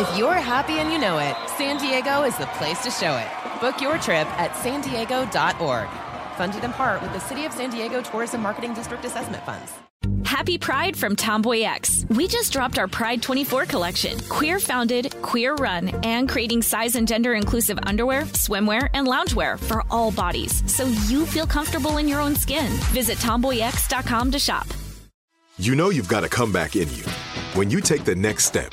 If you're happy and you know it, San Diego is the place to show it. Book your trip at san diego.org. Funded in part with the City of San Diego Tourism Marketing District Assessment Funds. Happy Pride from Tomboy X. We just dropped our Pride 24 collection. Queer founded, queer run, and creating size and gender inclusive underwear, swimwear, and loungewear for all bodies so you feel comfortable in your own skin. Visit tomboyx.com to shop. You know you've got a comeback in you. When you take the next step,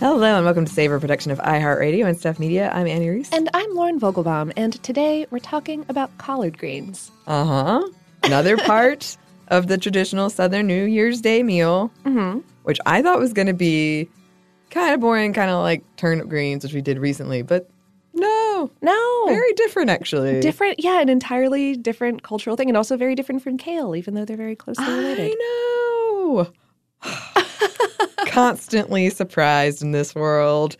Hello, and welcome to Savor Production of iHeartRadio and Stuff Media. I'm Anney Reese. And I'm Lauren Vogelbaum, and today we're talking about collard greens. Uh huh. Another part of the traditional Southern New Year's Day meal, which I thought was going to be kind of boring, kind of like turnip greens, which we did recently, but no, No. very different actually. different, yeah, an entirely different cultural thing, and also very different from kale, even though they're very closely related. I know. Constantly surprised in this world.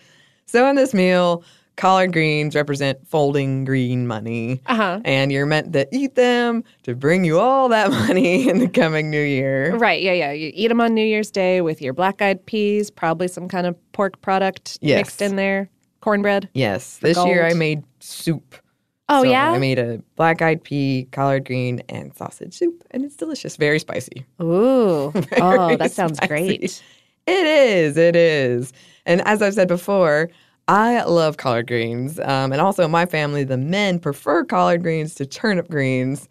So in this meal, collard greens represent folding green money. Uh-huh. And you're meant to eat them to bring you all that money in the coming new year. Right, yeah, yeah. You eat them on New Year's Day with your black eyed peas, probably some kind of pork product Yes. mixed in there, cornbread. Yes. This year I made soup. Oh, So yeah? I made a black eyed pea, collard green, and sausage soup. And it's delicious. Very spicy. Ooh. oh, that sounds spicy. great. It is. It is. And as I've said before, I love collard greens. Um, and also, my family, the men, prefer collard greens to turnip greens.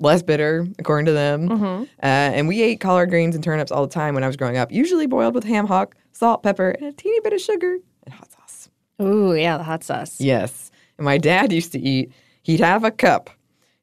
Less bitter, according to them. Mm-hmm. Uh, and we ate collard greens and turnips all the time when I was growing up, usually boiled with ham hock, salt, pepper, and a teeny bit of sugar and hot sauce. Ooh, yeah, the hot sauce. Yes. And my dad used to eat, he'd have a cup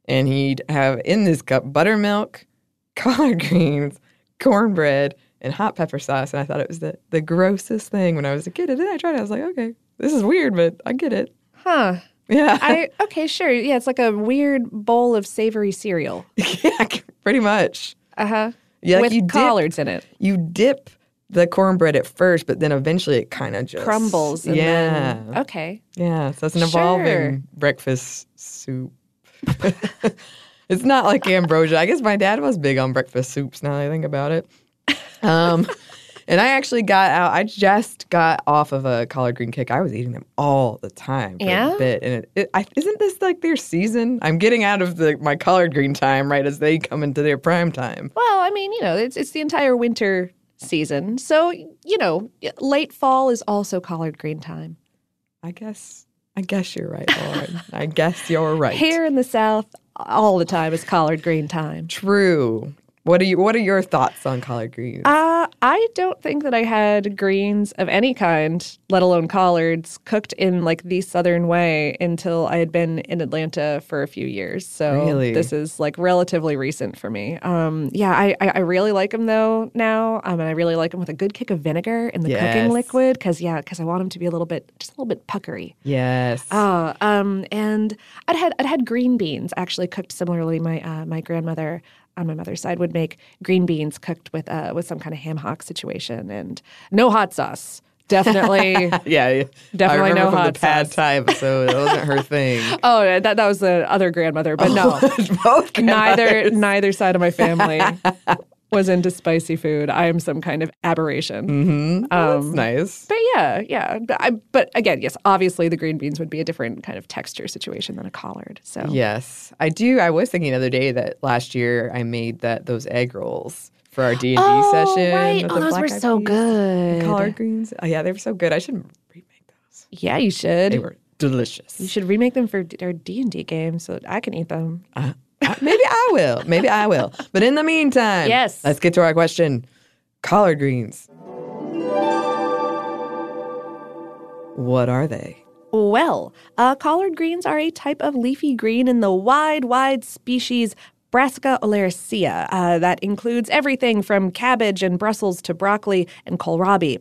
and he'd have in this cup buttermilk, collard greens, cornbread, and hot pepper sauce. And I thought it was the, the grossest thing when I was a kid. And then I tried it. I was like, okay, this is weird, but I get it. Huh. Yeah. I okay, sure. Yeah, it's like a weird bowl of savory cereal. yeah, pretty much. Uh-huh. Yeah, like With you dip- collards in it. You dip the cornbread at first, but then eventually it kind of just Crumbles. And yeah. Then, okay. Yeah, so it's an Sure. evolving breakfast soup. it's not like ambrosia. I guess my dad was big on breakfast soups now that I think about it. Um, and I actually got out, I just got off of a collard green kick. I was eating them all the time Yeah? a bit. And it, it, I, isn't this like their season? I'm getting out of the my collard green time right as they come into their prime time. Well, I mean, you know, it's it's the entire winter season. So, you know, late fall is also collard green time. I guess, I guess you're right, Lauren. I guess you're right. Here in the South, all the time is collard green time. True. What are you? What are your thoughts on collard greens? Uh, I don't think that I had greens of any kind, let alone collards, cooked in like the Southern way until I had been in Atlanta for a few years. So Really? this is like relatively recent for me. Um, yeah, I, I, I really like them though now. Um, and I really like them with a good kick of vinegar in the Yes. cooking liquid because yeah, because I want them to be a little bit, just a little bit puckery. yes. Oh, um, and I'd had I'd had green beans actually cooked similarly. My uh, my grandmother on my mother's side would make green beans cooked with uh, with some kind of ham hock situation and no hot sauce. definitely. yeah, Definitely I no from hot the pad sauce. thai episode. That wasn't her thing. oh, that that was the other grandmother, but no, Both neither neither side of my family was into spicy food. I am some kind of aberration. Mm-hmm. Oh, that's Um, nice. But yeah, yeah. But, I, but again, yes, obviously the green beans would be a different kind of texture situation than a collard. So Yes, I do. I was thinking the other day that last year I made that those egg rolls for our D and D Oh, session. right. with Oh, the those were so peas good. Collard greens. Oh, yeah, they were so good. I should remake those. Yeah, you should. They were delicious. You should remake them for our D and D game so that I can eat them. Uh, maybe I will. Maybe I will. But in the meantime, Yes. let's get to our question. Collard greens. What are they? Well, uh, collard greens are a type of leafy green in the wide, wide species Brassica oleracea. Uh, that includes everything from cabbage and Brussels to broccoli and kohlrabi.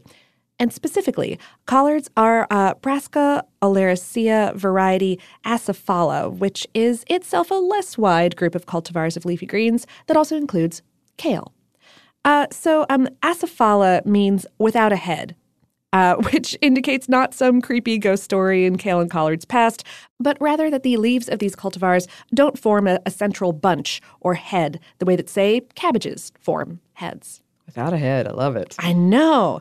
And specifically, collards are uh, Brassica oleracea variety acephala, which is itself a less wide group of cultivars of leafy greens that also includes kale. Uh, so, um, acephala means without a head, uh, which indicates not some creepy ghost story in kale and collards past, but rather that the leaves of these cultivars don't form a, a central bunch or head the way that, say, cabbages form heads. Without a head. I love it. I know.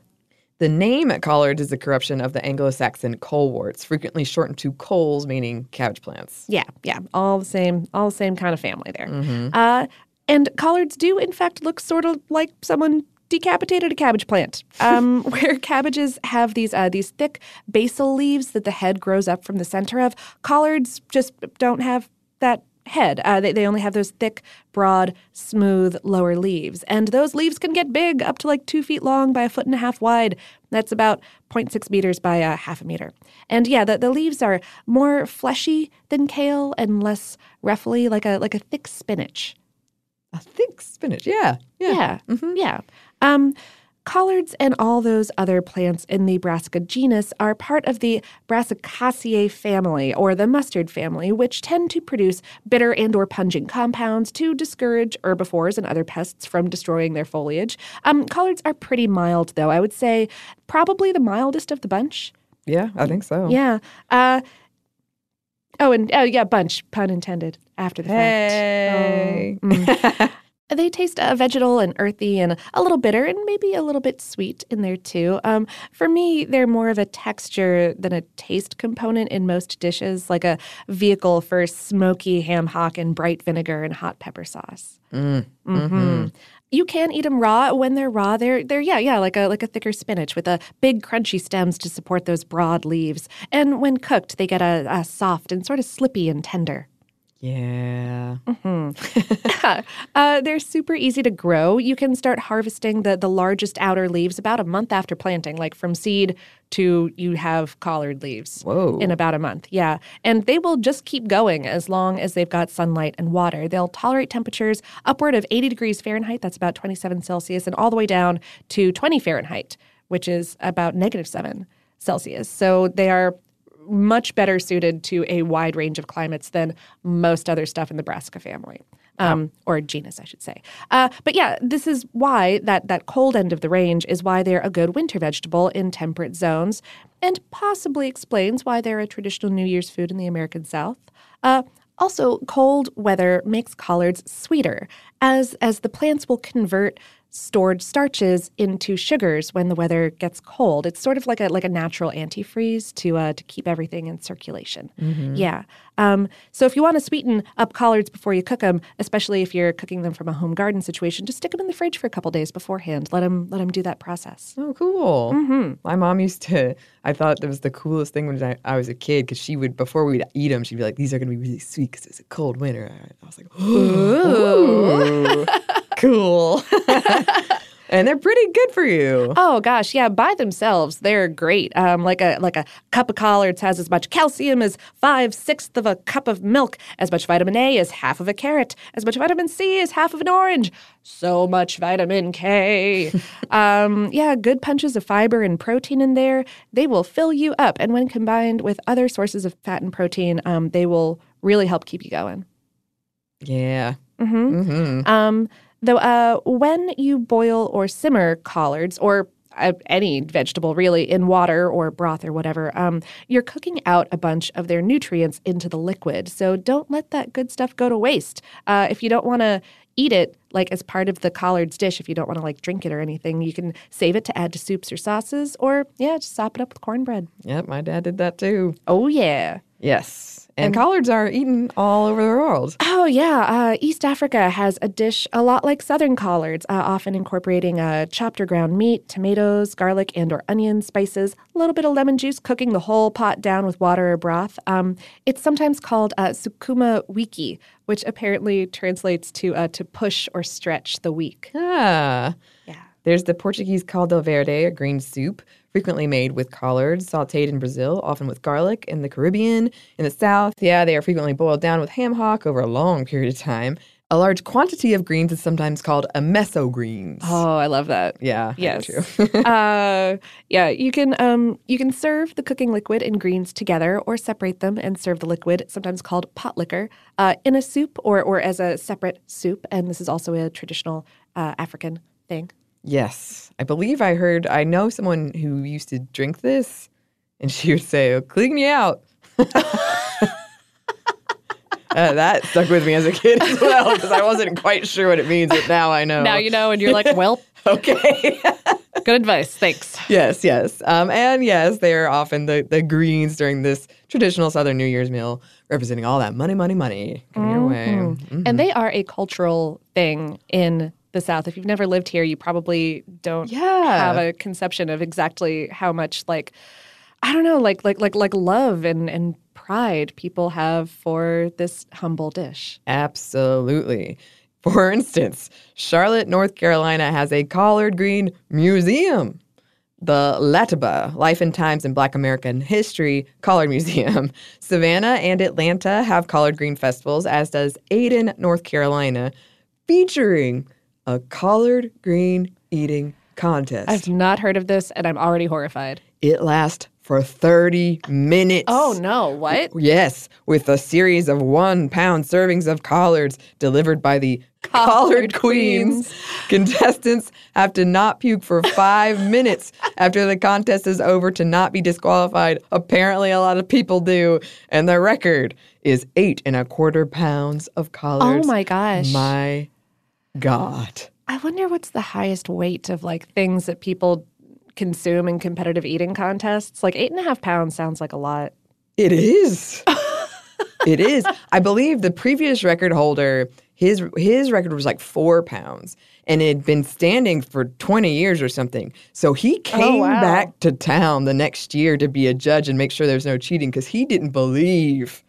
The name at collards is a corruption of the Anglo-Saxon coleworts, frequently shortened to coles, meaning cabbage plants. Yeah, yeah, all the same, all the same kind of family there. Uh, and collards do, in fact, look sort of like someone decapitated a cabbage plant, um, where cabbages have these uh, these thick basal leaves that the head grows up from the center of. Collards just don't have that head. Uh, they, they only have those thick, broad, smooth lower leaves. And those leaves can get big, up to like two feet long by a foot and a half wide. That's about 0.6 meters by a half a meter. And yeah, the, the leaves are more fleshy than kale and less ruffly, like a like a thick spinach. A thick spinach. Yeah. Yeah. Yeah, yeah. Um, collards and all those other plants in the Brassica genus are part of the Brassicaceae family, or the mustard family, which tend to produce bitter and or pungent compounds to discourage herbivores and other pests from destroying their foliage. Um, collards are pretty mild, though. I would say probably the mildest of the bunch. Yeah, I think so. Yeah. Uh, oh, and oh yeah, bunch pun intended. After the Hey. fact. Oh, mm. They taste uh, vegetal and earthy and a little bitter and maybe a little bit sweet in there too. Um, for me, they're more of a texture than a taste component in most dishes, like a vehicle for smoky ham hock and bright vinegar and hot pepper sauce. Mm. hmm You can eat them raw. When they're raw, they're they're yeah yeah like a like a thicker spinach with a big crunchy stems to support those broad leaves. And when cooked, they get a, a soft and sort of slippy and tender. Yeah. uh, they're super easy to grow. You can start harvesting the, the largest outer leaves about a month after planting, like from seed to you have collard leaves Whoa. in about a month. Yeah. And they will just keep going as long as they've got sunlight and water. They'll tolerate temperatures upward of 80 degrees Fahrenheit, that's about 27 Celsius, and all the way down to 20 Fahrenheit, which is about negative 7 Celsius. So they are much better suited to a wide range of climates than most other stuff in the Brassica family. Um, or genus, I should say. Uh, but yeah, this is why that that cold end of the range is why they're a good winter vegetable in temperate zones, and possibly explains why they're a traditional New Year's food in the American South. Uh, also, cold weather makes collards sweeter, as as the plants will convert stored starches into sugars when the weather gets cold. It's sort of like a like a natural antifreeze to uh, to keep everything in circulation. Yeah. Um, so if you want to sweeten up collards before you cook them, especially if you're cooking them from a home garden situation, just stick them in the fridge for a couple days beforehand. Let them let them do that process. Oh, cool. Mm-hmm. My mom used to, I thought that was the coolest thing when I, I was a kid because she would, before we'd eat them, she'd be like, these are going to be really sweet because it's a cold winter. I was like, ooh, cool. and they're pretty good for you. Oh gosh, yeah, by themselves they're great. Um, like a like a cup of collards has as much calcium as five sixths of a cup of milk, as much vitamin A as half of a carrot, as much vitamin C as half of an orange. So much vitamin K. um, yeah, good punches of fiber and protein in there. They will fill you up, and when combined with other sources of fat and protein, um, they will really help keep you going. Yeah. Mm-hmm. Mm-hmm. Um, though, uh, when you boil or simmer collards, or uh, any vegetable really in water or broth or whatever, um, you're cooking out a bunch of their nutrients into the liquid. So don't let that good stuff go to waste. Uh, if you don't want to eat it like as part of the collard's dish, if you don't want to like drink it or anything, you can save it to add to soups or sauces, or yeah, just sop it up with cornbread. Yep, my dad did that too. Oh yeah. Yes. And, collards are eaten all over the world. Oh, yeah. Uh, East Africa has a dish a lot like Southern collards, uh, often incorporating uh, chopped or ground meat, tomatoes, garlic, and or onion, spices, a little bit of lemon juice, cooking the whole pot down with water or broth. Um, it's sometimes called uh, sukuma wiki, which apparently translates to uh, to push or stretch the weak. Ah. Yeah. There's the Portuguese caldo verde, a green soup, frequently made with collards, sauteed in Brazil, often with garlic. In the Caribbean, in the South, yeah, they are frequently boiled down with ham hock over a long period of time. A large quantity of greens is sometimes called a meso greens. Oh, I love that. Yeah, Yes. too. uh, yeah, you can um, you can serve the cooking liquid and greens together, or separate them and serve the liquid, sometimes called pot liquor, uh, in a soup or or as a separate soup. And this is also a traditional uh, African thing. Yes. I believe I heard, I know someone who used to drink this, and she would say, oh, clean me out. Uh, that stuck with me as a kid as well because I wasn't quite sure what it means, but now I know. Now you know, and you're like, well, Okay. good advice, thanks. yes, yes. Um, and yes, they are often the, the greens during this traditional Southern New Year's meal, representing all that money, money, money coming your way. Mhm. And they are a cultural thing in the South. If you've never lived here, you probably don't Yeah. have a conception of exactly how much like I don't know, like like like like love and and pride people have for this humble dish. Absolutely. For instance, Charlotte, North Carolina has a collard green museum. The Latibah, Life and Times in Black American History Collard Museum. Savannah and Atlanta have collard green festivals, as does Ayden, North Carolina, featuring a collard green eating contest. I've not heard of this and I'm already horrified. it lasts for 30 minutes. Oh no, what? Yes, with a series of one pound servings of collards delivered by the Collard, Collard Queens. Contestants have to not puke for five minutes after the contest is over to not be disqualified. Apparently, a lot of people do. And the record is eight and a quarter pounds of collards. Oh my gosh. My God. I wonder what's the highest weight of like things that people consume in competitive eating contests. Like eight and a half pounds sounds like a lot. It is. it is. I believe the previous record holder, his his record was like four pounds, and it had been standing for twenty years or something. So he oh, came wow. back to town the next year to be a judge and make sure there's no cheating because he didn't believe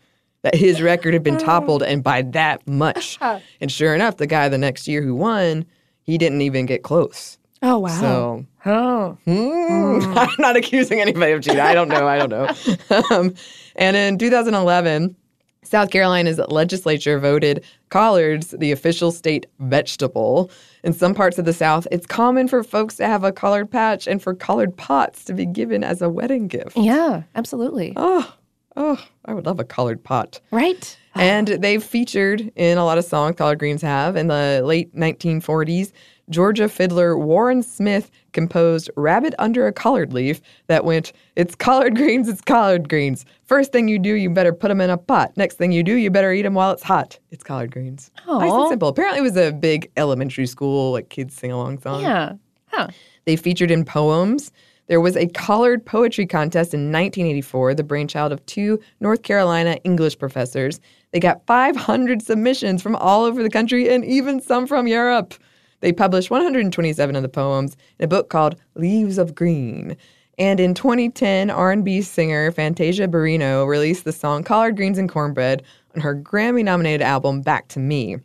that his record had been toppled and by that much. and sure enough, the guy the next year who won, he didn't even get close. Oh wow. So oh. Hmm. I'm not accusing anybody of cheating. I don't know. I don't know. um, and in 2011, South Carolina's legislature voted collards the official state vegetable. In some parts of the South, it's common for folks to have a collard patch and for collard pots to be given as a wedding gift. Yeah, absolutely. Oh, oh, I would love a collard pot. Right? And they've featured in a lot of songs, collard greens have. In the late 1940s, Georgia fiddler Warren Smith composed Rabbit Under a Collard Leaf that went, It's collard greens, it's collard greens. First thing you do, you better put them in a pot. Next thing you do, you better eat them while it's hot. It's collard greens. Nice and simple. Apparently, it was a big elementary school, like kids sing along song. Yeah. Huh. They featured in poems. There was a collard poetry contest in 1984, the brainchild of two North Carolina English professors. They got 500 submissions from all over the country and even some from Europe. They published 127 of the poems in a book called Leaves of Green. And in 2010, R&B singer Fantasia Barrino released the song Collard Greens and Cornbread on her Grammy-nominated album Back to Me.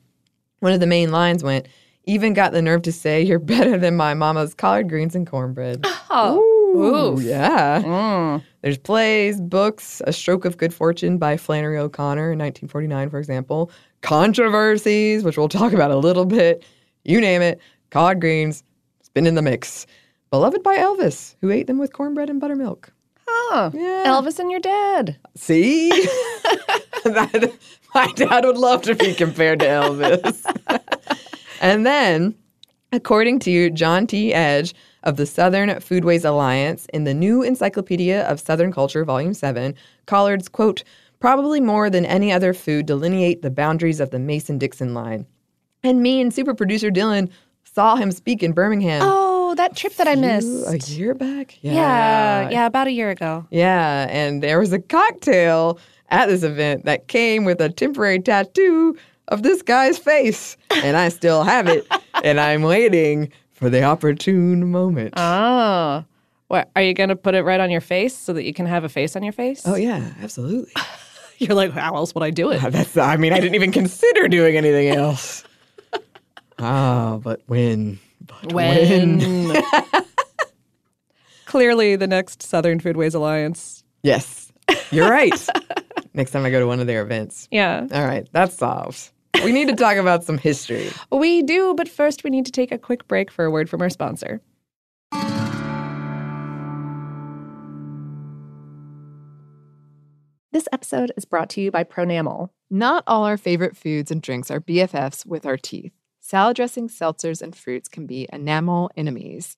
One of the main lines went, even got the nerve to say, you're better than my mama's collard greens and cornbread. Oh. Ooh, Oof. yeah. Mm. There's plays, books, A Stroke of Good Fortune by Flannery O'Connor in 1949, for example. Controversies, which we'll talk about a little bit. You name it. cod greens, spin in the mix. Beloved by Elvis, who ate them with cornbread and buttermilk. Oh. Yeah. Elvis and your dad. See? That- my dad would love to be compared to Elvis. and then, according to John T. Edge, of the Southern Foodways Alliance in the New Encyclopedia of Southern Culture, Volume 7, collards, quote, probably more than any other food delineate the boundaries of the Mason Dixon line. And me and super producer Dylan saw him speak in Birmingham. Oh, that trip that I missed. A year back? yeah, yeah, about a year ago. Yeah, and there was a cocktail at this event that came with a temporary tattoo of this guy's face. And I still have it, and I'm waiting for the opportune moment. Oh. What, are you going to put it right on your face so that you can have a face on your face? oh, yeah, absolutely. You're like, how else would I do it? Ah, that's, I mean, I didn't even consider doing anything else. Oh, but when? But When? Clearly, the next Southern Foodways Alliance. Yes, you're right. Next time I go to one of their events. Yeah. All right, that's solved. We need to talk about some history. We do, but first we need to take a quick break for a word from our sponsor. This episode is brought to you by Pronamel. Not all our favorite foods and drinks are BFFs with our teeth. Salad dressings, seltzers, and fruits can be enamel enemies.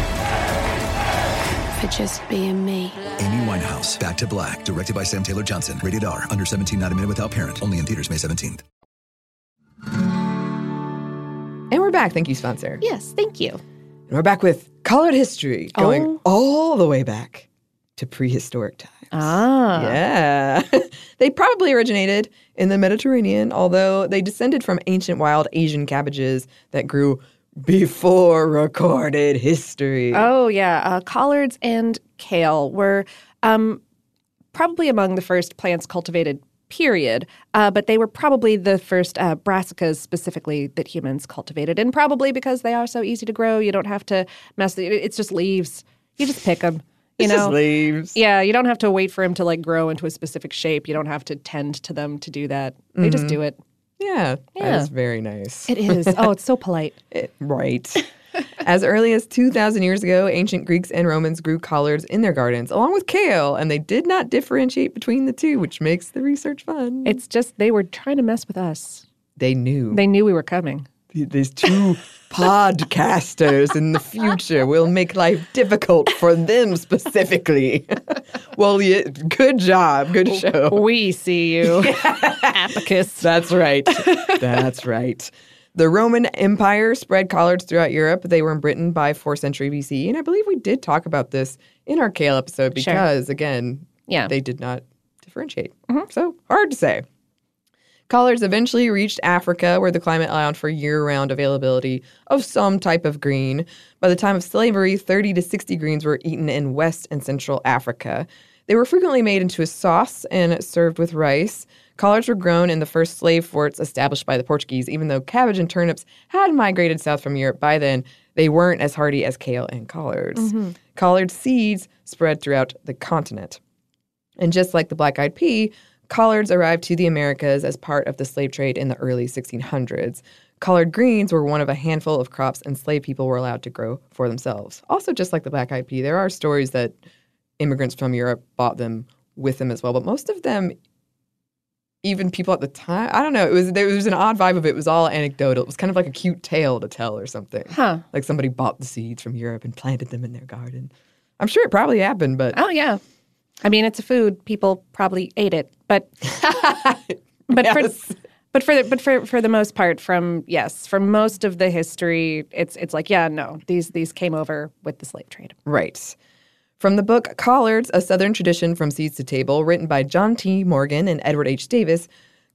for just being me. Amy Winehouse, Back to Black, directed by Sam Taylor Johnson. Rated R, under 17, not a minute without parent. Only in theaters May 17th. And we're back. Thank you, sponsor. Yes, thank you. And we're back with collard history, going Oh. all the way back to prehistoric times. Ah. Yeah. they probably originated in the Mediterranean, although they descended from ancient wild Asian cabbages that grew before recorded history. Oh, yeah. Uh, collards and kale were um, probably among the first plants cultivated, period. Uh, but they were probably the first uh, brassicas specifically that humans cultivated. And probably because they are so easy to grow, you don't have to mess it. It's just leaves. You just pick them. You know, just leaves. Yeah, you don't have to wait for them to like grow into a specific shape. You don't have to tend to them to do that. They just do it. Yeah, Yeah. that is very nice. It is. oh, it's so polite. It- right. As early as 2,000 years ago, ancient Greeks and Romans grew collards in their gardens, along with kale, and they did not differentiate between the two, which makes the research fun. It's just they were trying to mess with us. they knew. They knew we were coming. Th- These two podcasters in the future will make life difficult for them specifically. well, yeah, good job. Good show. We see you, Apicius. That's right. That's right. The Roman Empire spread collards throughout Europe. They were in Britain by 4th century BC. And I believe we did talk about this in our kale episode Sure. because, again, Yeah. they did not differentiate. Mm-hmm. So hard to say. Collards eventually reached Africa, where the climate allowed for year round availability of some type of green. By the time of slavery, 30 to 60 greens were eaten in West and Central Africa. They were frequently made into a sauce and served with rice. Collards were grown in the first slave forts established by the Portuguese. Even though cabbage and turnips had migrated south from Europe by then, they weren't as hardy as kale and collards. Mm-hmm. Collard seeds spread throughout the continent. And just like the black eyed pea, collards arrived to the Americas as part of the slave trade in the early 1600s. collard greens were one of a handful of crops enslaved people were allowed to grow for themselves. Also, just like the black eyed pea, there are stories that immigrants from Europe bought them with them as well, but most of them even people at the time. I don't know. It was there was an odd vibe of it. It was all anecdotal. It was kind of like a cute tale to tell or something. Huh. Like somebody bought the seeds from Europe and planted them in their garden. I'm sure it probably happened, but Oh yeah. I mean, it's a food. People probably ate it, but but Yes. for but for the, but for for the most part, from yes, for most of the history, it's it's like yeah, no, these these came over with the slave trade. Right. From the book Collards, A Southern Tradition from Seeds to Table, written by John T. Morgan and Edward H. Davis,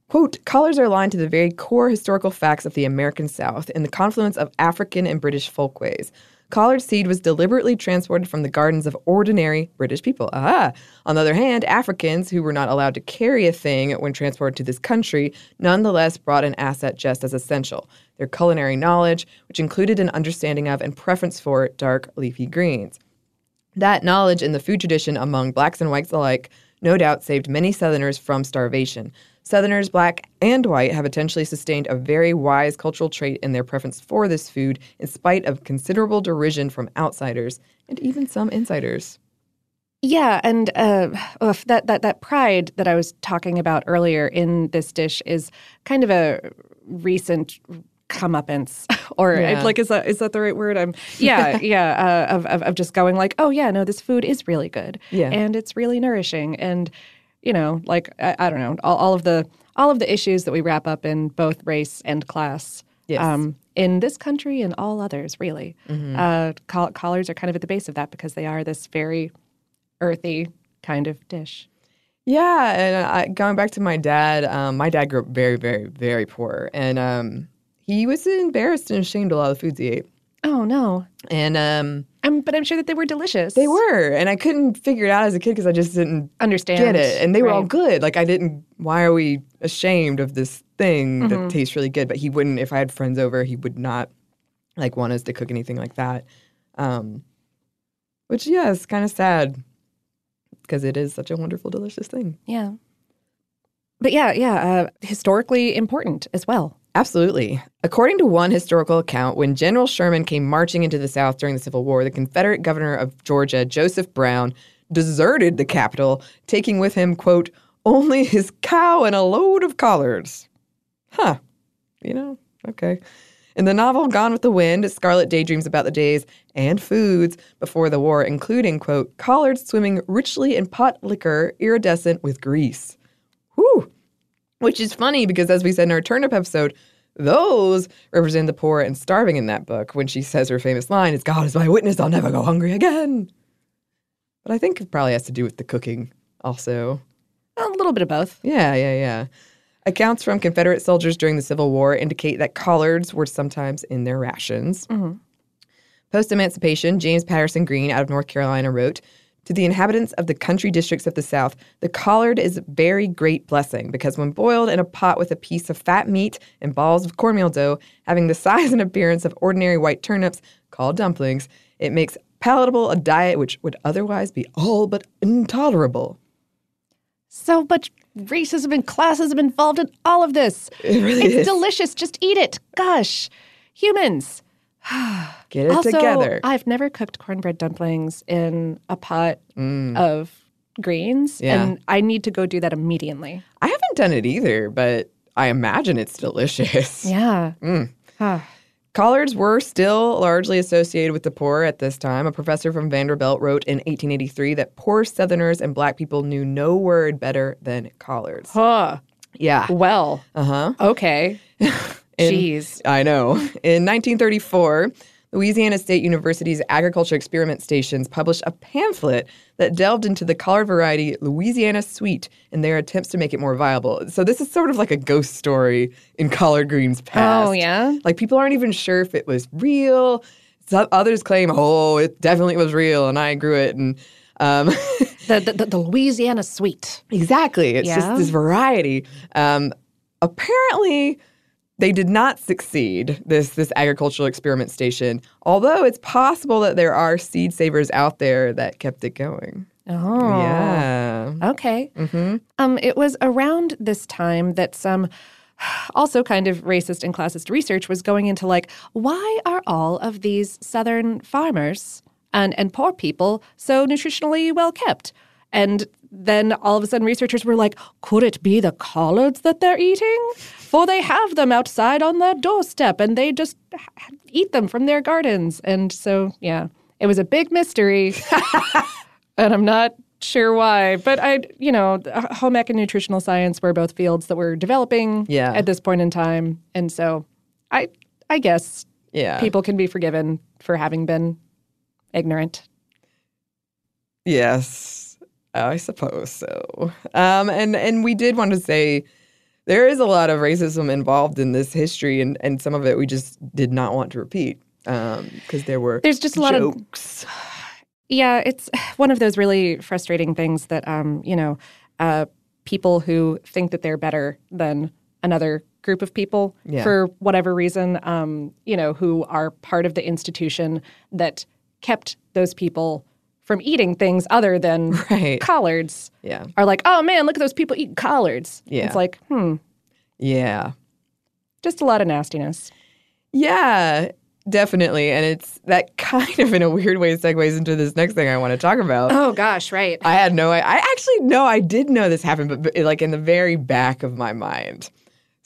quote, collards are aligned to the very core historical facts of the American South in the confluence of African and British folkways. Collard seed was deliberately transported from the gardens of ordinary British people. Ah. On the other hand, Africans, who were not allowed to carry a thing when transported to this country, nonetheless brought an asset just as essential their culinary knowledge, which included an understanding of and preference for dark leafy greens. That knowledge in the food tradition among blacks and whites alike no doubt saved many Southerners from starvation. Southerners, black and white, have potentially sustained a very wise cultural trait in their preference for this food, in spite of considerable derision from outsiders and even some insiders. Yeah, and uh, oof, that that that pride that I was talking about earlier in this dish is kind of a recent comeuppance, or Yeah. like is that is that the right word? I'm yeah yeah uh, of, of of just going like oh yeah no this food is really good Yeah. and it's really nourishing and you know like I, I don't know all, all of the all of the issues that we wrap up in both race and class. Yes. in this country and all others, really, Mhm. uh, coll- collards are kind of at the base of that because they are this very earthy kind of dish. Yeah, and I, going back to my dad, um, my dad grew up very, very, very poor, and um, he was embarrassed and ashamed of a lot of the foods he ate. Oh no! And um, I'm, but I'm sure that they were delicious. They were, and I couldn't figure it out as a kid because I just didn't understand get it. And they were all good. Like I didn't. Why are we ashamed of this thing Mhm. that tastes really good? But he wouldn't. If I had friends over, he would not like want us to cook anything like that. Um, which yeah, is kind of sad because it is such a wonderful, delicious thing. Yeah. But yeah, yeah, uh, historically important as well. Absolutely. According to one historical account, when General Sherman came marching into the South during the Civil War, the Confederate governor of Georgia, Joseph Brown, deserted the capital, taking with him, quote, only his cow and a load of collards. Huh. You know, okay. In the novel Gone with the Wind, Scarlett daydreams about the days and foods before the war, including, quote, collards swimming richly in pot liquor, iridescent with grease. Whew. Which is funny because, as we said in our turnip episode, those represent the poor and starving in that book when she says her famous line is, God is my witness, I'll never go hungry again. But I think it probably has to do with the cooking also. A little bit of both. Yeah, yeah, yeah. Accounts from Confederate soldiers during the Civil War indicate that collards were sometimes in their rations. Mhm. Post emancipation, James Patterson Green out of North Carolina wrote To the inhabitants of the country districts of the South, the collard is a very great blessing because when boiled in a pot with a piece of fat meat and balls of cornmeal dough, having the size and appearance of ordinary white turnips, called dumplings, it makes palatable a diet which would otherwise be all but intolerable. So much racism and classism involved in all of this. It really it's is. delicious. Just eat it. Gosh, humans. Get it also, together. I've never cooked cornbread dumplings in a pot Mm. of greens, Yeah. and I need to go do that immediately. I haven't done it either, but I imagine it's delicious. Yeah. Mm. Collards were still largely associated with the poor at this time. A professor from Vanderbilt wrote in 1883 that poor Southerners and black people knew no word better than collards. Huh. Yeah. Well. Uh huh. Okay. Jeez. I know. In 1934, Louisiana State University's agriculture experiment stations published a pamphlet that delved into the collard variety Louisiana Sweet and their attempts to make it more viable. So this is sort of like a ghost story in collard greens past. Oh, yeah? Like people aren't even sure if it was real. Some others claim, oh, it definitely was real, and I grew it, and um, the, the, the, the Louisiana sweet. Exactly. It's Yeah. just this variety. Um, apparently, they did not succeed. This this agricultural experiment station. Although it's possible that there are seed savers out there that kept it going. Oh. Yeah. Okay. Mm-hmm. Um, it was around this time that some also kind of racist and classist research was going into like, why are all of these Southern farmers and, and poor people so nutritionally well kept? And then all of a sudden, researchers were like, could it be the collards that they're eating? For they have them outside on their doorstep and they just eat them from their gardens. And so, yeah, it was a big mystery. and I'm not sure why, but I, you know, uh, home ec and nutritional science were both fields that were developing Yeah. at this point in time. And so I, I guess Yeah. people can be forgiven for having been ignorant. Yes, I suppose so. Um, and and we did want to say there is a lot of racism involved in this history, and and some of it we just did not want to repeat because there were There's just a lot of jokes. Yeah, it's one of those really frustrating things that, um, you know, uh, people who think that they're better than another group of people Yeah. for whatever reason, um, you know, who are part of the institution that kept those people from eating things other than Right. collards Yeah. are like, oh man, look at those people eating collards. Yeah. It's like, hmm, Yeah. just a lot of nastiness. Yeah, definitely. And it's that kind of in a weird way segues into this next thing I want to talk about. Oh gosh, right. I had no I I actually no, I did know this happened, but, but like in the very back of my mind.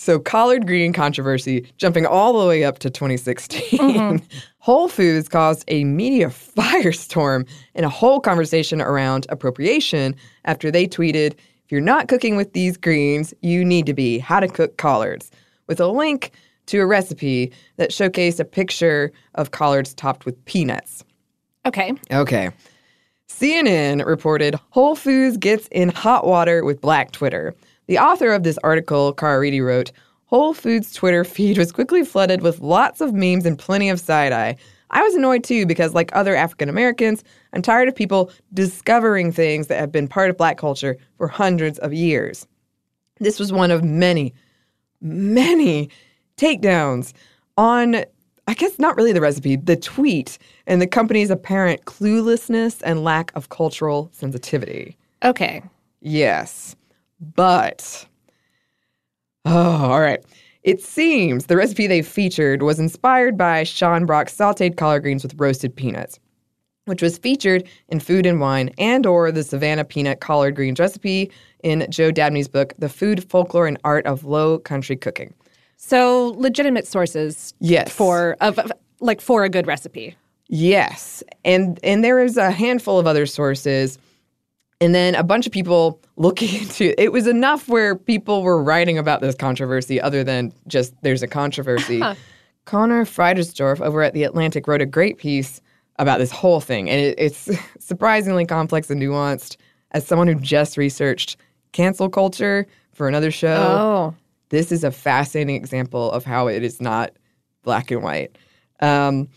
So collard green controversy jumping all the way up to 2016. Mm-hmm. Whole Foods caused a media firestorm and a whole conversation around appropriation after they tweeted, if you're not cooking with these greens, you need to be how to cook collards with a link to a recipe that showcased a picture of collards topped with peanuts. Okay. Okay. CNN reported Whole Foods gets in hot water with Black Twitter. The author of this article, Cara Reedy, wrote Whole Foods' Twitter feed was quickly flooded with lots of memes and plenty of side eye. I was annoyed too because, like other African Americans, I'm tired of people discovering things that have been part of black culture for hundreds of years. This was one of many, many takedowns on, I guess not really the recipe, the tweet, and the company's apparent cluelessness and lack of cultural sensitivity. Okay. Yes. But, oh, all right. It seems the recipe they featured was inspired by Sean Brock's sauteed collard greens with roasted peanuts, which was featured in Food and Wine and or the Savannah peanut collard greens recipe in Joe Dabney's book, The Food, Folklore, and Art of Low Country Cooking. So legitimate sources Yes. for of, of like for a good recipe. Yes. And and there is a handful of other sources. And then a bunch of people looking into it was enough where people were writing about this controversy other than just there's a controversy. Conor Friedersdorf over at The Atlantic wrote a great piece about this whole thing. And it, it's surprisingly complex and nuanced. As someone who just researched cancel culture for another show, Oh. this is a fascinating example of how it is not black and white. Um,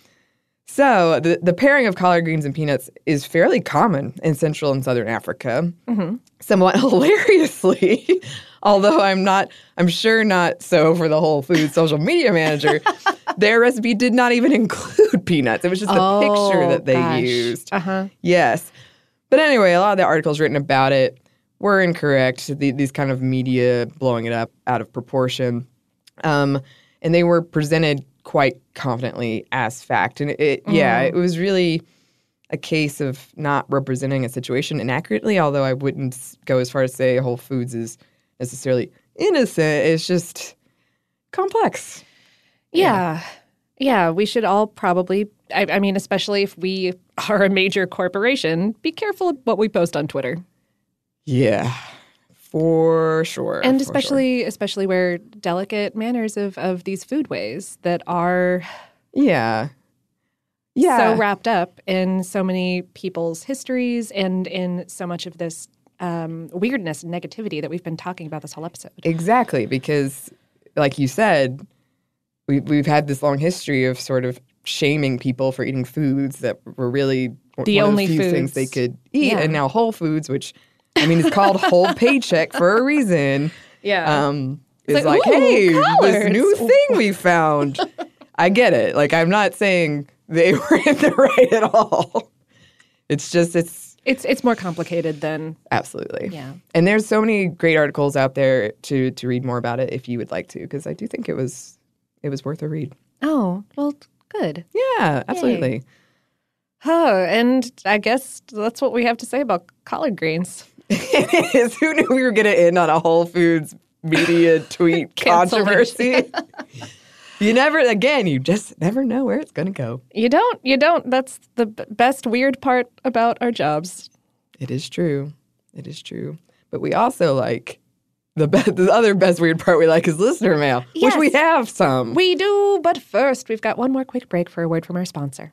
so the the pairing of collard greens and peanuts is fairly common in Central and Southern Africa. Somewhat hilariously, although I'm not, I'm sure not so for the Whole Foods social media manager. their recipe did not even include peanuts. It was just a picture that they used. Uh huh. Yes. But anyway, a lot of the articles written about it were incorrect. The, these kind of media blowing it up out of proportion. Um, and they were presented quite confidently as fact. And it, yeah, mm-hmm. it was really a case of not representing a situation inaccurately, although I wouldn't go as far as say Whole Foods is necessarily innocent. It's just complex. Yeah. Yeah, we should all probably, I, I mean, especially if we are a major corporation, be careful of what we post on Twitter. Yeah, for sure. and for sure. especially especially where delicate manners of, of these foodways that are Yeah. Yeah. so wrapped up in so many people's histories and in so much of this um, weirdness and negativity that we've been talking about this whole episode. Exactly, because like you said, we, we've had this long history of sort of shaming people for eating foods that were really The one only of the few things they could eat. Yeah. And now Whole Foods, which I mean, it's called Whole Paycheck for a reason. Yeah. Um, is It's like, like, ooh, hey, this new thing we found. I get it. Like, I'm not saying they were in the right at all. It's just, it's It's it's more complicated than Absolutely. Yeah. And there's so many great articles out there to to read more about it if you would like to, because I do think it was it was worth a read. Oh, well, good. Yeah, absolutely. Oh, and I guess that's what we have to say about collard greens. It is. Who knew we were going to end on a Whole Foods media tweet controversy? you never, again, you just never know where it's going to go. You don't. You don't. That's the b- best weird part about our jobs. It is true. It is true. But we also like the be- the other best weird part we like is listener mail, Yes. which we have some. We do, but first, we've got one more quick break for a word from our sponsor.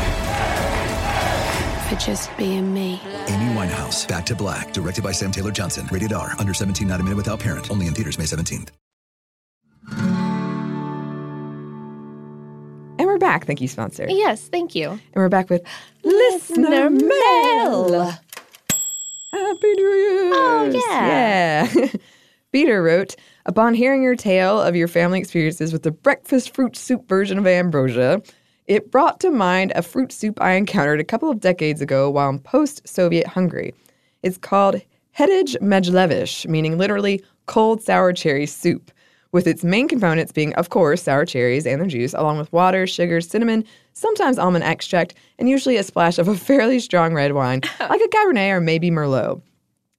for just being me. Amy Winehouse, Back to Black, directed by Sam Taylor Johnson. Rated R, under 17, not a minute without parent. Only in theaters May 17th. And we're back. Thank you, sponsor. Yes, thank you. And we're back with listener mail. Happy New Year. Oh, yeah. Yeah. Peter wrote, Upon hearing your tale of your family experiences with the breakfast fruit soup version of ambrosia, it brought to mind a fruit soup I encountered a couple of decades ago while in post Soviet Hungary. It's called Hideg Meggyleves, meaning literally cold sour cherry soup, with its main components being, of course, sour cherries and their juice, along with water, sugar, cinnamon, sometimes almond extract, and usually a splash of a fairly strong red wine, like a Cabernet or maybe Merlot.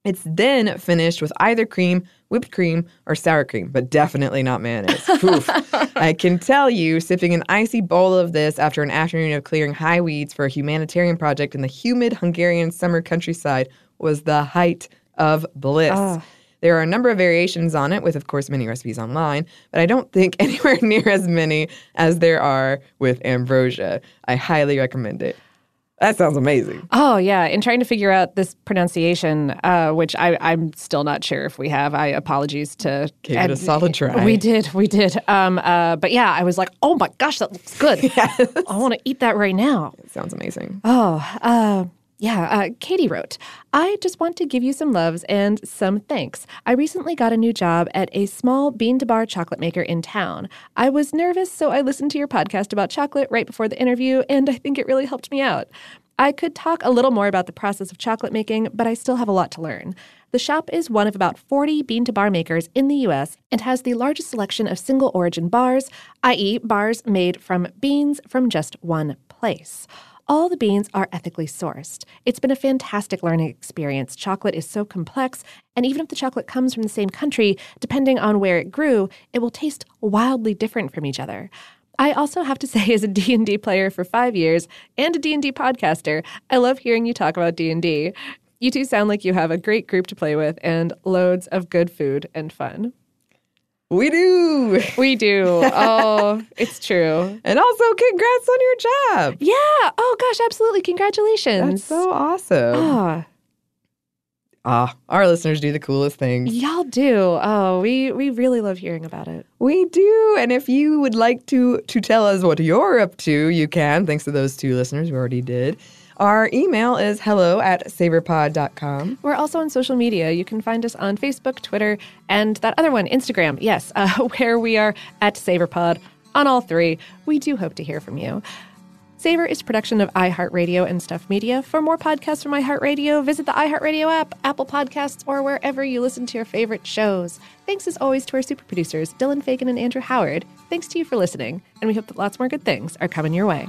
It's then finished with either cream, whipped cream, or sour cream, but definitely not mayonnaise. Oof. I can tell you, sipping an icy bowl of this after an afternoon of clearing high weeds for a humanitarian project in the humid Hungarian summer countryside was the height of bliss. Ah. There are a number of variations on it, with, of course, many recipes online, but I don't think anywhere near as many as there are with ambrosia. I highly recommend it. That sounds amazing. Oh yeah, in trying to figure out this pronunciation, uh, which I, I'm still not sure if we have. I apologies to Gave it a solid try. We did, we did. Um, uh, but yeah, I was like, oh my gosh, that looks good. I want to eat that right now. It sounds amazing. Oh, uh, yeah. Uh, Katie wrote, I just want to give you some loves and some thanks. I recently got a new job at a small bean to bar chocolate maker in town. I was nervous, so I listened to your podcast about chocolate right before the interview, and I think it really helped me out. I could talk a little more about the process of chocolate making, but I still have a lot to learn. The shop is one of about 40 bean to bar makers in the US and has the largest selection of single origin bars, i.e., bars made from beans from just one place. All the beans are ethically sourced. It's been a fantastic learning experience. Chocolate is so complex, and even if the chocolate comes from the same country, depending on where it grew, it will taste wildly different from each other. I also have to say as a D&D player for 5 years and a D&D podcaster, I love hearing you talk about D&D. You two sound like you have a great group to play with and loads of good food and fun. We do. We do. Oh, it's true. And also, congrats on your job. Yeah. Oh, gosh, absolutely. Congratulations. That's so awesome. Ah, Ah, our listeners do the coolest things. y'all do. Oh, we we really love hearing about it. We do. And if you would like to to tell us what you're up to, you can, thanks to those two listeners who already did. Our email is hello at savorpod.com. We're also on social media. You can find us on Facebook, Twitter, and that other one, Instagram. Yes, uh, where we are at SavorPod on all three. We do hope to hear from you. Savor is production of iHeartRadio and Stuff Media. For more podcasts from iHeartRadio, visit the iHeartRadio app, Apple Podcasts, or wherever you listen to your favorite shows. Thanks as always to our super producers, Dylan Fagan and Andrew Howard. Thanks to you for listening, and we hope that lots more good things are coming your way.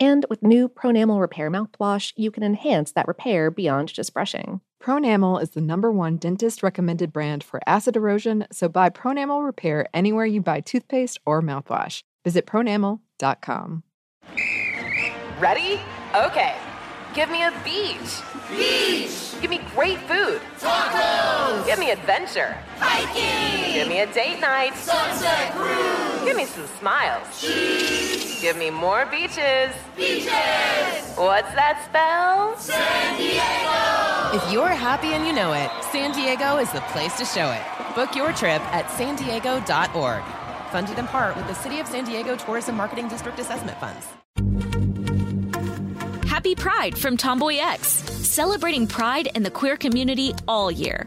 And with new Pronamel Repair mouthwash, you can enhance that repair beyond just brushing. Pronamel is the number one dentist recommended brand for acid erosion, so buy Pronamel Repair anywhere you buy toothpaste or mouthwash. Visit pronamel.com. Ready? Okay. Give me a beach. Beach. Give me great food. Tacos. Give me adventure. Hiking. Give me a date night. Sunset cruise. Give me some smiles. Cheese. Give me more beaches. Beaches. What's that spell? San Diego. If you're happy and you know it, San Diego is the place to show it. Book your trip at san sandiego.org. Funded in part with the City of San Diego Tourism Marketing District Assessment Funds. Happy Pride from Tomboy X, celebrating pride and the queer community all year.